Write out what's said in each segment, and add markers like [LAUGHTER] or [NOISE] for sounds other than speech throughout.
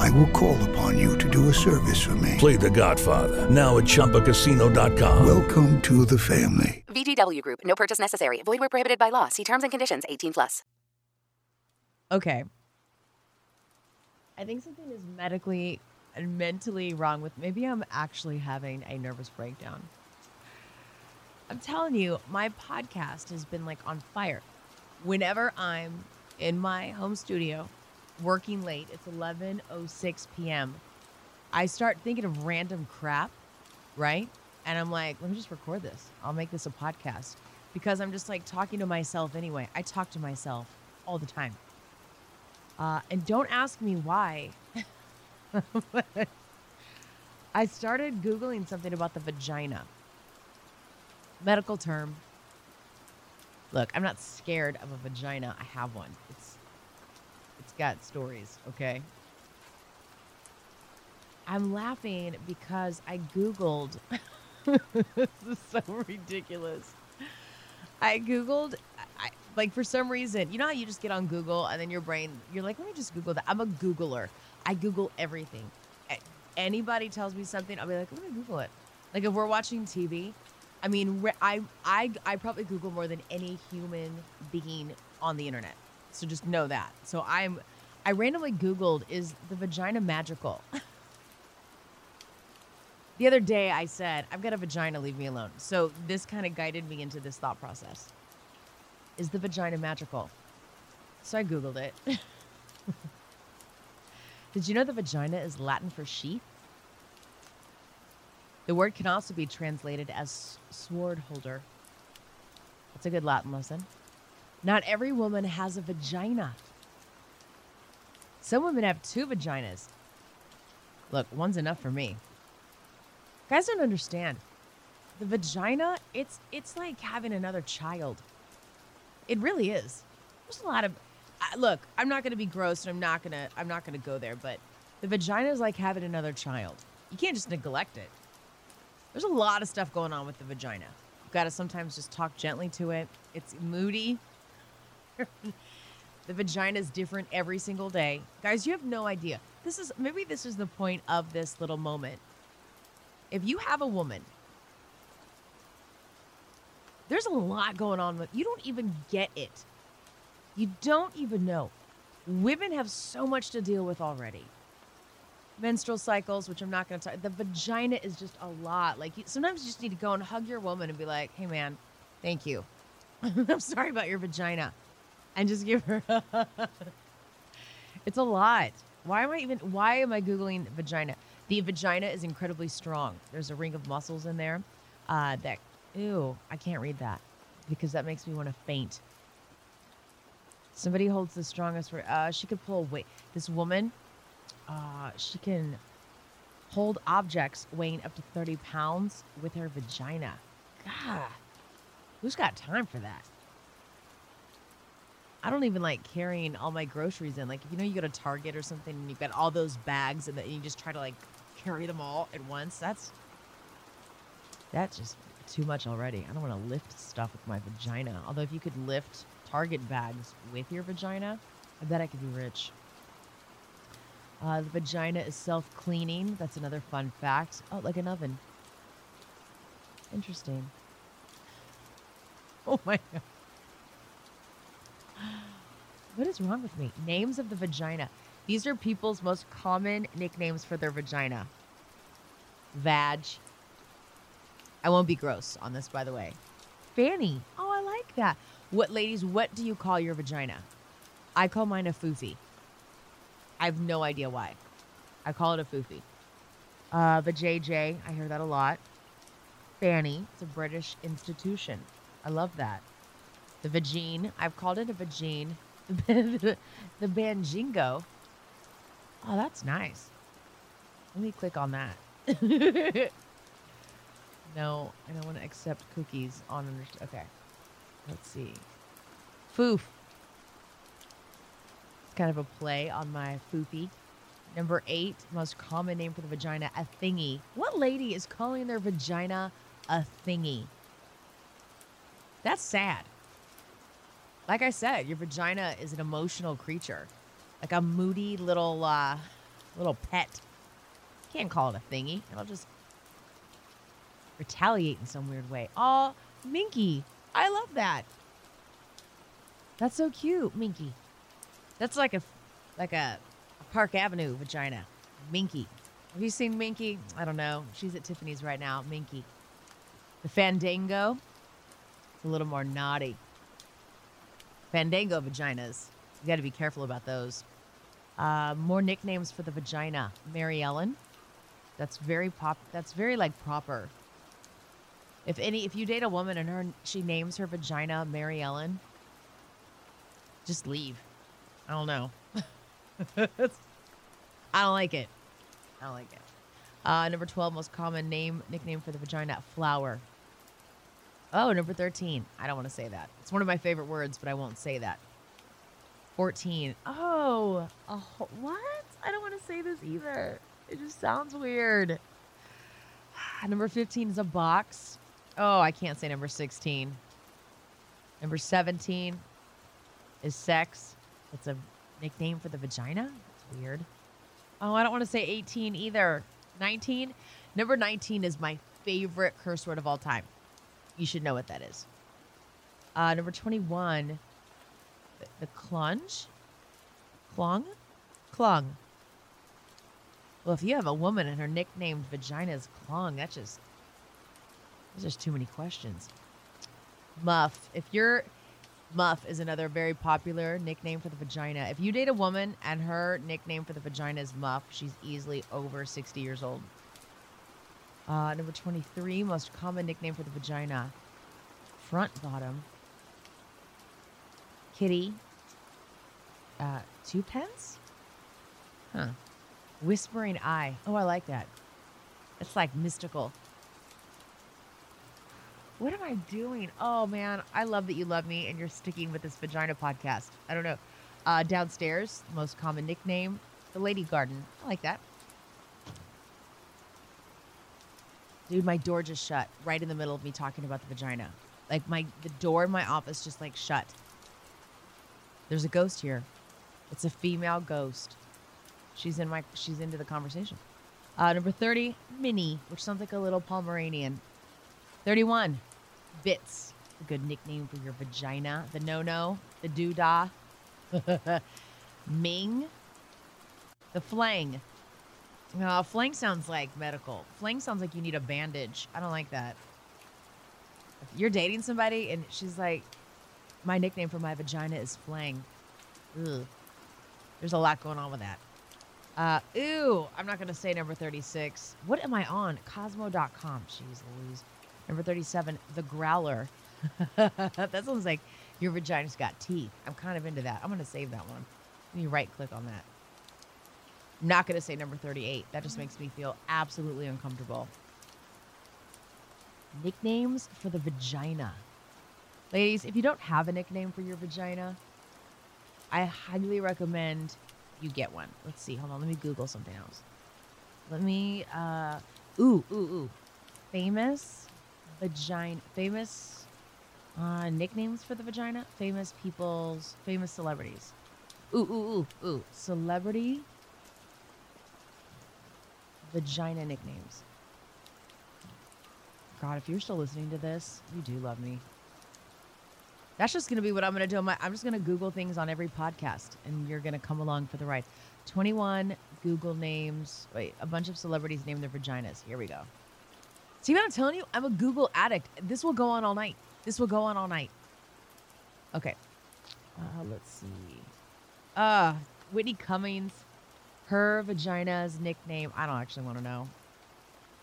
I will call upon you to do a service for me. Play The Godfather now at ChumbaCasino.com. Welcome to the family. VGW Group. No purchase necessary. Void where prohibited by law. See terms and conditions. 18 plus. Okay. I think something is medically and mentally wrong with maybe I'm actually having a nervous breakdown. I'm telling you, my podcast has been like on fire. Whenever I'm in my home studio working late, it's 11:06 p.m. I start thinking of random crap, right? And I'm like, let me just record this. I'll make this a podcast because I'm just like talking to myself anyway. I talk to myself all the time. Uh, and don't ask me why. [LAUGHS] I started Googling something about the vagina. Medical term. Look, I'm not scared of a vagina. I have one. It's got stories, okay? I'm laughing because I Googled [LAUGHS] this is so ridiculous. I Googled I, like for some reason, you know how you just get on Google and then your brain, you're like, let me just Google that. I'm a Googler. I Google everything. Anybody tells me something, I'll be like, let me Google it. Like if we're watching TV, I mean, I, I, I probably Google more than any human being on the internet. So just know that. So I'm, I randomly Googled, is the vagina magical? [LAUGHS] the other day I said, I've got a vagina, leave me alone. So this kind of guided me into this thought process. Is the vagina magical? So I Googled it. [LAUGHS] Did you know the vagina is Latin for sheath? The word can also be translated as sword holder. That's a good Latin lesson. Not every woman has a vagina. Some women have two vaginas. Look, one's enough for me. Guys don't understand. The vagina, it's it's like having another child. It really is. There's a lot of look. I'm not going to be gross, and I'm not gonna I'm not gonna go there. But the vagina is like having another child. You can't just neglect it. There's a lot of stuff going on with the vagina. You've got to sometimes just talk gently to it. It's moody. [LAUGHS] the vagina is different every single day. Guys, you have no idea. This is maybe this is the point of this little moment. If you have a woman, there's a lot going on with you don't even get it. You don't even know. Women have so much to deal with already. Menstrual cycles, which I'm not going to talk. The vagina is just a lot. Like you, sometimes you just need to go and hug your woman and be like, "Hey, man, thank you. [LAUGHS] I'm sorry about your vagina," and just give her. [LAUGHS] it's a lot. Why am I even? Why am I googling vagina? The vagina is incredibly strong. There's a ring of muscles in there. Uh, that ew, I can't read that because that makes me want to faint. Somebody holds the strongest. Uh, she could pull weight. This woman, uh, she can hold objects weighing up to 30 pounds with her vagina. God, who's got time for that? I don't even like carrying all my groceries in. Like, you know, you go to Target or something and you've got all those bags and you just try to like carry them all at once. That's that's just too much already. I don't want to lift stuff with my vagina. Although if you could lift Target bags with your vagina, I bet I could be rich. Uh, the vagina is self-cleaning. That's another fun fact. Oh, like an oven. Interesting. [LAUGHS] Oh my god. What is wrong with me? Names of the vagina. These are people's most common nicknames for their vagina. Vag. I won't be gross on this, by the way. Fanny. Oh, I like that. What, ladies, what do you call your vagina? I call mine a foofy. I have no idea why. I call it a foofy. Uh, the JJ, I hear that a lot. Fanny, it's a British institution. I love that. The vagine, I've called it a vagine. [LAUGHS] the banjingo. Oh, that's nice. Let me click on that. [LAUGHS] No, I don't want to accept cookies on understand. Okay. Let's see. Foof. It's kind of a play on my foofy. Number eight, most common name for the vagina, a thingy. What lady is calling their vagina a thingy? That's sad. Like I said, your vagina is an emotional creature, like a moody little uh, little pet. Can't call it a thingy. It'll just retaliate in some weird way. Oh, Minky. I love that. That's so cute, Minky. That's like a like a, Park Avenue vagina. Minky. Have you seen Minky? I don't know. She's at Tiffany's right now. Minky. The Fandango. It's a little more naughty. Fandango vaginas. You got to be careful about those. Uh, more nicknames for the vagina. Mary Ellen. That's very pop. That's very like proper. If any, if you date a woman and her she names her vagina Mary Ellen, just leave. I don't know. [LAUGHS] I don't like it. I don't like it. Uh, number twelve, most common name nickname for the vagina, flower. Oh, number thirteen. I don't want to say that. It's one of my favorite words, but I won't say that. Fourteen. Oh, a ho- what? I don't want to say this either. It just sounds weird. [SIGHS] Number 15 is a box. Oh, I can't say number 16. Number 17 is sex. It's a nickname for the vagina. It's weird. Oh, I don't want to say 18 either. 19. Number 19 is my favorite curse word of all time. You should know what that is. Uh, number 21, the, clunge. Clung? Clung. Well, if you have a woman and her nicknamed vagina is Clung, that's just there's just too many questions. Muff. If you're Muff is another very popular nickname for the vagina. If you date a woman and her nickname for the vagina is Muff, she's easily over 60 years old. Uh, number 23, most common nickname for the vagina. Front bottom. Kitty. Uh, two pence? Huh. Whispering eye. Oh, I like that. It's like mystical. What am I doing? Oh man, I love that you love me and you're sticking with this vagina podcast. I don't know. Uh, downstairs, most common nickname, the lady garden. I like that. Dude, my door just shut right in the middle of me talking about the vagina. Like my the door in my office just like shut. There's a ghost here. It's a female ghost. She's in my she's into the conversation. Uh, number 30, Minnie, which sounds like a little Pomeranian. 31, Bits, a good nickname for your vagina. The no no, the doo dah. [LAUGHS] Ming, the flang. Uh, flang sounds like medical. Flang sounds like you need a bandage. I don't like that. If you're dating somebody and she's like, my nickname for my vagina is flang. Ugh. There's a lot going on with that. Uh, ooh, I'm not going to say number 36. What am I on? Cosmo.com. Jeez Louise. Number 37, The Growler. [LAUGHS] that sounds like your vagina's got teeth. I'm kind of into that. I'm going to save that one. Me right click on that. Not going to say number 38. That just makes me feel absolutely uncomfortable. Nicknames for the vagina. Ladies, if you don't have a nickname for your vagina, I highly recommend you get one. Let's see. Hold on. Let me Google something else. Let me. Uh, ooh, ooh, ooh. Famous vagina. Famous uh, nicknames for the vagina. Famous people's. Famous celebrities. Ooh, ooh, ooh, ooh. Celebrity vagina nicknames. God, if you're still listening to this, you do love me. That's just going to be what I'm going to do. I'm just going to Google things on every podcast, and you're going to come along for the ride. 21 Google names. Wait, a bunch of celebrities name their vaginas. Here we go. See what I'm telling you? I'm a Google addict. This will go on all night. This will go on all night. Okay. Uh, let's see. Uh, Whitney Cummings. Her vagina's nickname. I don't actually want to know.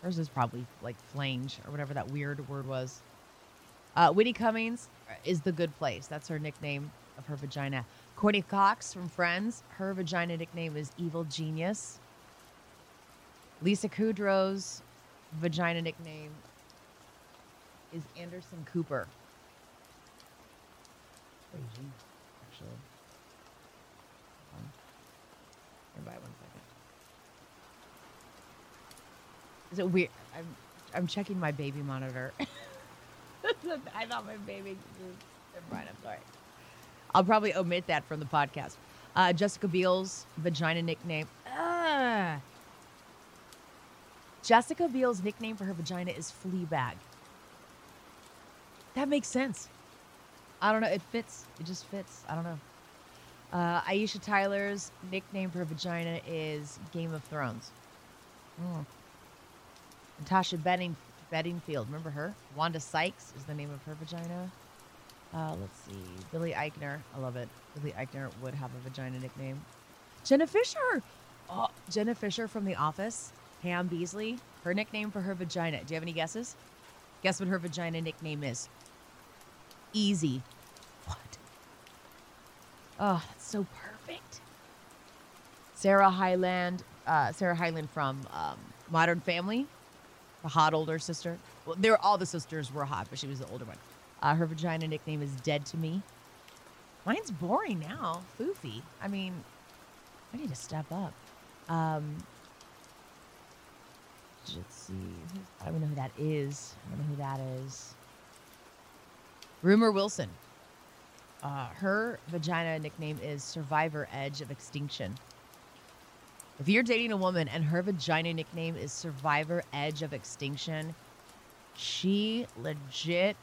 Hers is probably like flange or whatever that weird word was. Uh, Whitney Cummings is the good place. That's her nickname of her vagina. Courteney Cox from Friends, her vagina nickname is Evil Genius. Lisa Kudrow's vagina nickname is Anderson Cooper. Crazy, actually on. Stand by one second. Is it weird? I'm I'm checking my baby monitor. [LAUGHS] I thought my baby. Never mind. I'm sorry. I'll probably omit that from the podcast. Uh, Jessica Biel's vagina nickname. Ugh. Jessica Biel's nickname for her vagina is Fleabag. That makes sense. I don't know. It fits. It just fits. I don't know. Uh, Aisha Tyler's nickname for her vagina is Game of Thrones. Mm. Natasha Betting, Bedingfield, remember her? Wanda Sykes is the name of her vagina. Uh, let's see. Billy Eichner. I love it. Billy Eichner would have a vagina nickname. Jenna Fischer. Oh, Jenna Fischer from The Office. Pam Beesly. Her nickname for her vagina. Do you have any guesses? Guess what her vagina nickname is? Easy. What? Oh, that's so perfect. Sarah Hyland. Uh, Sarah Hyland from um, Modern Family. The hot older sister. Well, they were all the sisters were hot, but she was the older one. Uh, her vagina nickname is Dead to Me. Mine's boring now. Foofy. I mean, I need to step up. Um, let's see. I don't know who that is. I don't know who that is. Rumer Wilson. Uh, her vagina nickname is Survivor Edge of Extinction. If you're dating a woman and her vagina nickname is Survivor Edge of Extinction, she legit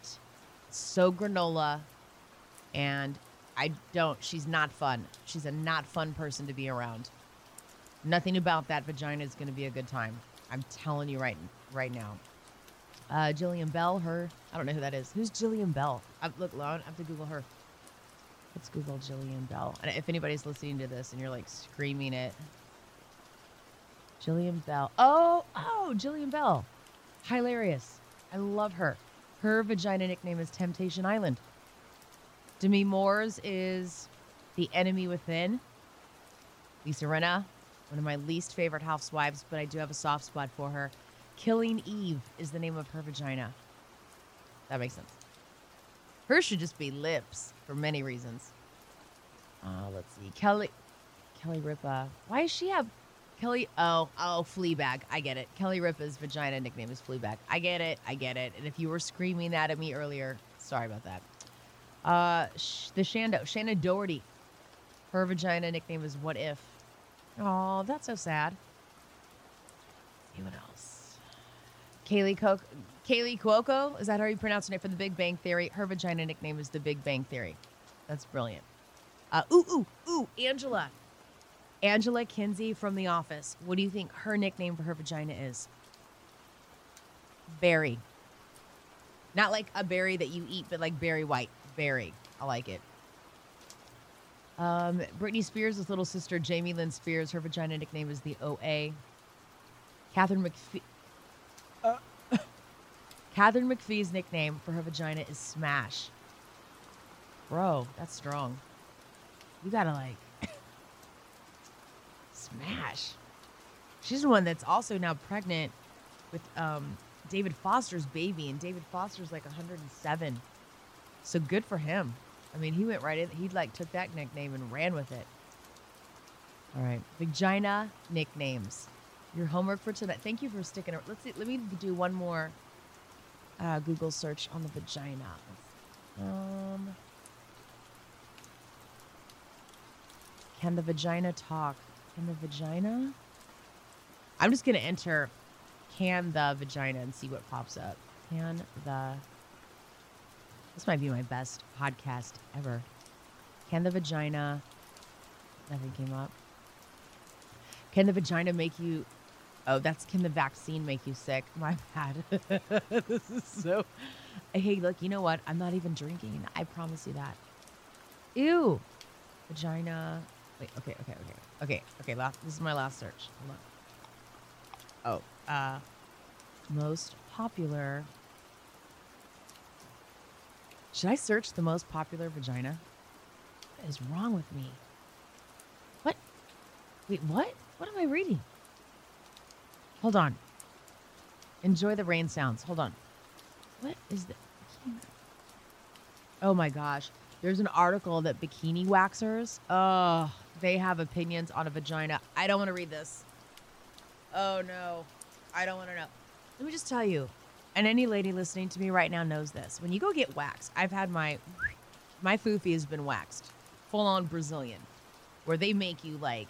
so granola and I don't she's not fun. She's a not fun person to be around. Nothing about that vagina is going to be a good time. I'm telling you right right now. Uh, Jillian Bell, her I don't know who that is. Who's Jillian Bell? I, look, Lone, I have to Google her. Let's Google Jillian Bell. And if anybody's listening to this and you're like screaming it, Jillian Bell. Oh, oh, Jillian Bell. Hilarious. I love her. Her vagina nickname is Temptation Island. Demi Moore's is The Enemy Within. Lisa Rinna, one of my least favorite housewives, but I do have a soft spot for her. Killing Eve is the name of her vagina. That makes sense. Hers should just be lips for many reasons. Uh, let's see. Kelly Kelly Ripa. Why does she have Kelly? Oh, oh, Fleabag. I get it. Kelly Ripa's vagina nickname is Fleabag. I get it. I get it. And if you were screaming that at me earlier, sorry about that. Uh, the Shando, Shannen Doherty. Her vagina nickname is What If. Oh, that's so sad. What else? Kaley Coke. Kaley Cuoco, is that how you pronounce name? For the Big Bang Theory. Her vagina nickname is the Big Bang Theory. That's brilliant. Uh, ooh, ooh, ooh, Angela. Angela Kinsey from The Office. What do you think her nickname for her vagina is? Berry. Not like a berry that you eat, but like Barry White. Berry. I like it. Um, Britney Spears' little sister, Jamie Lynn Spears, her vagina nickname is the OA. Katharine McPhee. Uh, [COUGHS] Katharine McPhee's nickname for her vagina is Smash. Bro, that's strong. You gotta like smash. She's the one that's also now pregnant with um, David Foster's baby, and David Foster's like 107. So good for him. I mean, he went right in. He like took that nickname and ran with it. All right, vagina nicknames. Your homework for tonight. Thank you for sticking. Around. Let's see. Let me do one more uh, Google search on the vagina. Um, can the vagina talk? Can the vagina? I'm just gonna enter can the vagina and see what pops up. Can the this might be my best podcast ever. Can the vagina nothing came up. Can the vagina make you Oh, that's can the vaccine make you sick? [LAUGHS] My bad. [LAUGHS] this is so Hey, look, you know what? I'm not even drinking. I promise you that. Ew. Vagina. Wait, okay, okay, okay. Okay, okay, last this is my last search. Oh, uh most popular should I search the most popular vagina? What is wrong with me? What? Wait, what? What am I reading? Hold on. Enjoy the rain sounds. Hold on. what is the? Oh my gosh, there's an article that bikini waxers, oh, they have opinions on a vagina. I don't want to read this. Oh no, I don't want to know. Let me just tell you, and any lady listening to me right now knows this. When you go get waxed, I've had my my foofy has been waxed, full on Brazilian, where they make you like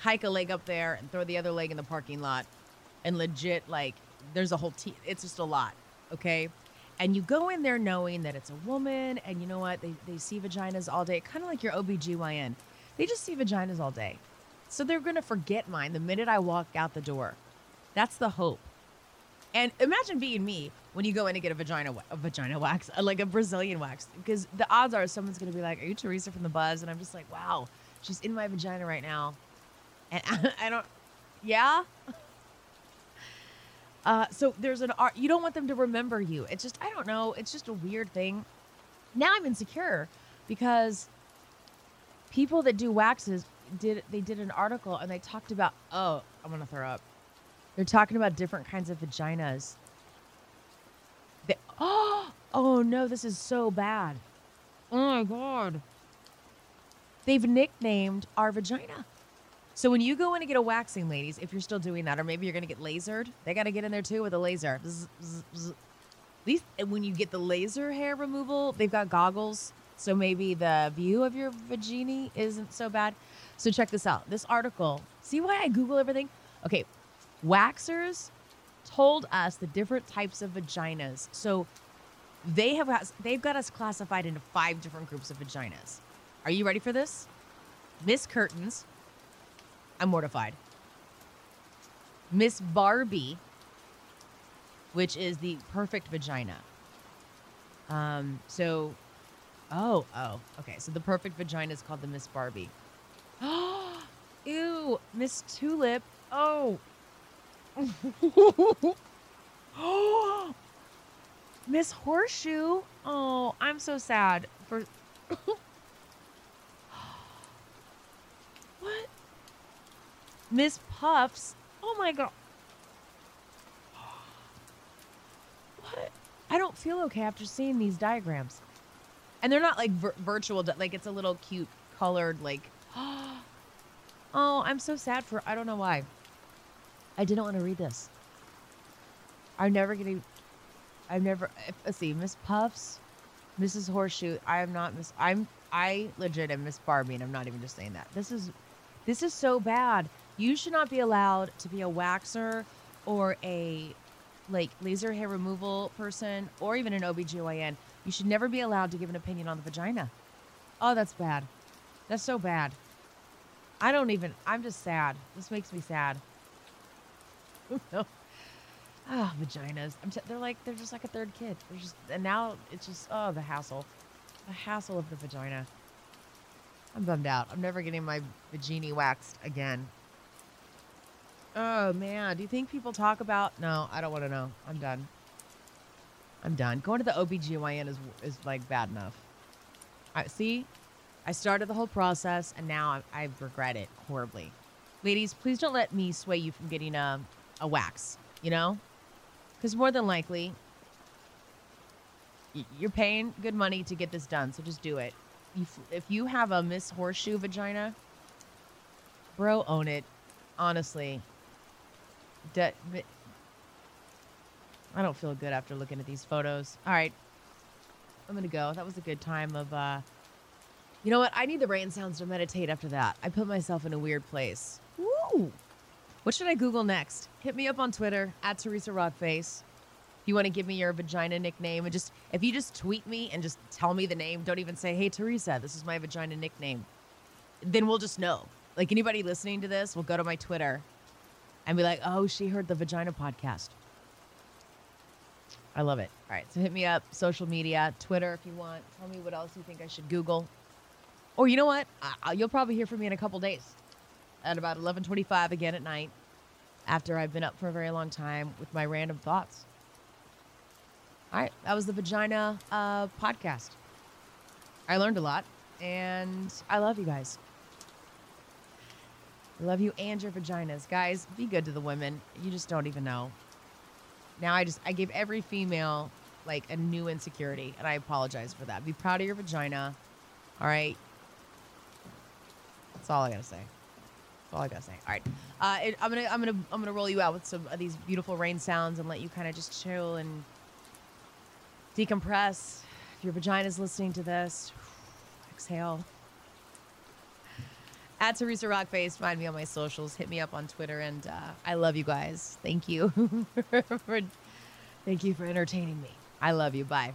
hike a leg up there and throw the other leg in the parking lot, and legit like there's a whole team. It's just a lot, okay. And you go in there knowing that it's a woman, and you know what? They, they see vaginas all day, kind of like your OBGYN. They just see vaginas all day. So they're going to forget mine the minute I walk out the door. That's the hope. And imagine being me when you go in to get a vagina a vagina wax, like a Brazilian wax, because the odds are someone's going to be like, "Are you Teresa from the Buzz?" And I'm just like, "Wow, she's in my vagina right now," and I, [LAUGHS] I don't, yeah. [LAUGHS] Uh, so there's an art. You don't want them to remember you. It's just I don't know. It's just a weird thing. Now I'm insecure because people that do waxes did they did an article and they talked about oh I'm gonna throw up. They're talking about different kinds of vaginas. They, oh [GASPS] oh no, this is so bad. Oh my god. They've nicknamed our vagina. So when you go in to get a waxing, ladies, if you're still doing that, or maybe you're to get lasered, they got to get in there too with a laser. Zzz, zzz, zzz. At least when you get the laser hair removal, they've got goggles. So maybe the view of your vagina isn't so bad. So check this out. This article, see why I Google everything? Okay, waxers told us the different types of vaginas. So they have they've got us classified into five different groups of vaginas. Are you ready for this? Miss Curtains, I'm mortified. Miss Barbie, which is the perfect vagina. Um, so, oh, oh, okay. So the perfect vagina is called the Miss Barbie. [GASPS] Ew, Miss Tulip. Oh. [GASPS] Miss Horseshoe. Oh, I'm so sad for. [GASPS] what? Miss Puffs. Oh my god. What? I don't feel okay after seeing these diagrams. And they're not like vir- virtual, like it's a little cute colored, like. [GASPS] Oh, I'm so sad for. I don't know why. I didn't want to read this. I'm never gonna. I'm never. Let's see, Miss Puffs, Mrs. Horseshoe. I am not Miss. I'm. I legit am Miss Barbie, and I'm not even just saying that. This is. This is so bad. You should not be allowed to be a waxer or a like laser hair removal person or even an OBGYN. You should never be allowed to give an opinion on the vagina. Oh, that's bad. That's so bad. I don't even, I'm just sad. This makes me sad. no. [LAUGHS] Ah, vaginas. I'm t- they're like, they're just like a third kid. They're just, and now it's just, oh, the hassle. The hassle of the vagina. I'm bummed out. I'm never getting my vagina waxed again. Oh man, do you think people talk about? No, I don't want to know. I'm done. I'm done. Going to the OBGYN is is like bad enough. I see. I started the whole process and now I, I regret it horribly. Ladies, please don't let me sway you from getting a a wax. You know, because more than likely you're paying good money to get this done. So just do it. If, if you have a Miss Horseshoe vagina, bro, own it. Honestly, De- I don't feel good after looking at these photos. All right. I'm going to go. That was a good time of, uh, you know what? I need the rain sounds to meditate after that. I put myself in a weird place. Woo! What should I Google next? Hit me up on Twitter at Teresa Rodface. If you want to give me your vagina nickname and just, if you just tweet me and just tell me the name, don't even say, hey, Teresa, this is my vagina nickname. Then we'll just know. Like anybody listening to this will go to my Twitter and be like, oh, she heard the vagina podcast. I love it. All right. So hit me up, social media, Twitter if you want. Tell me what else you think I should Google. Or you know what? I, you'll probably hear from me in a couple days at about 11:25 again at night after I've been up for a very long time with my random thoughts. All right, that was the Vagina uh, podcast. I learned a lot, and I love you guys. I love you and your vaginas, guys. Be good to the women. You just don't even know. Now I just I gave every female like a new insecurity, and I apologize for that. Be proud of your vagina. All right. That's all I gotta say. That's all I gotta say. All right. Uh, it, I'm gonna I'm gonna I'm gonna roll you out with some of these beautiful rain sounds and let you kind of just chill and decompress. If your vagina's listening to this, exhale. At Teresa Rockface, find me on my socials. Hit me up on Twitter, and uh, I love you guys. Thank you [LAUGHS] for thank you for entertaining me. I love you. Bye.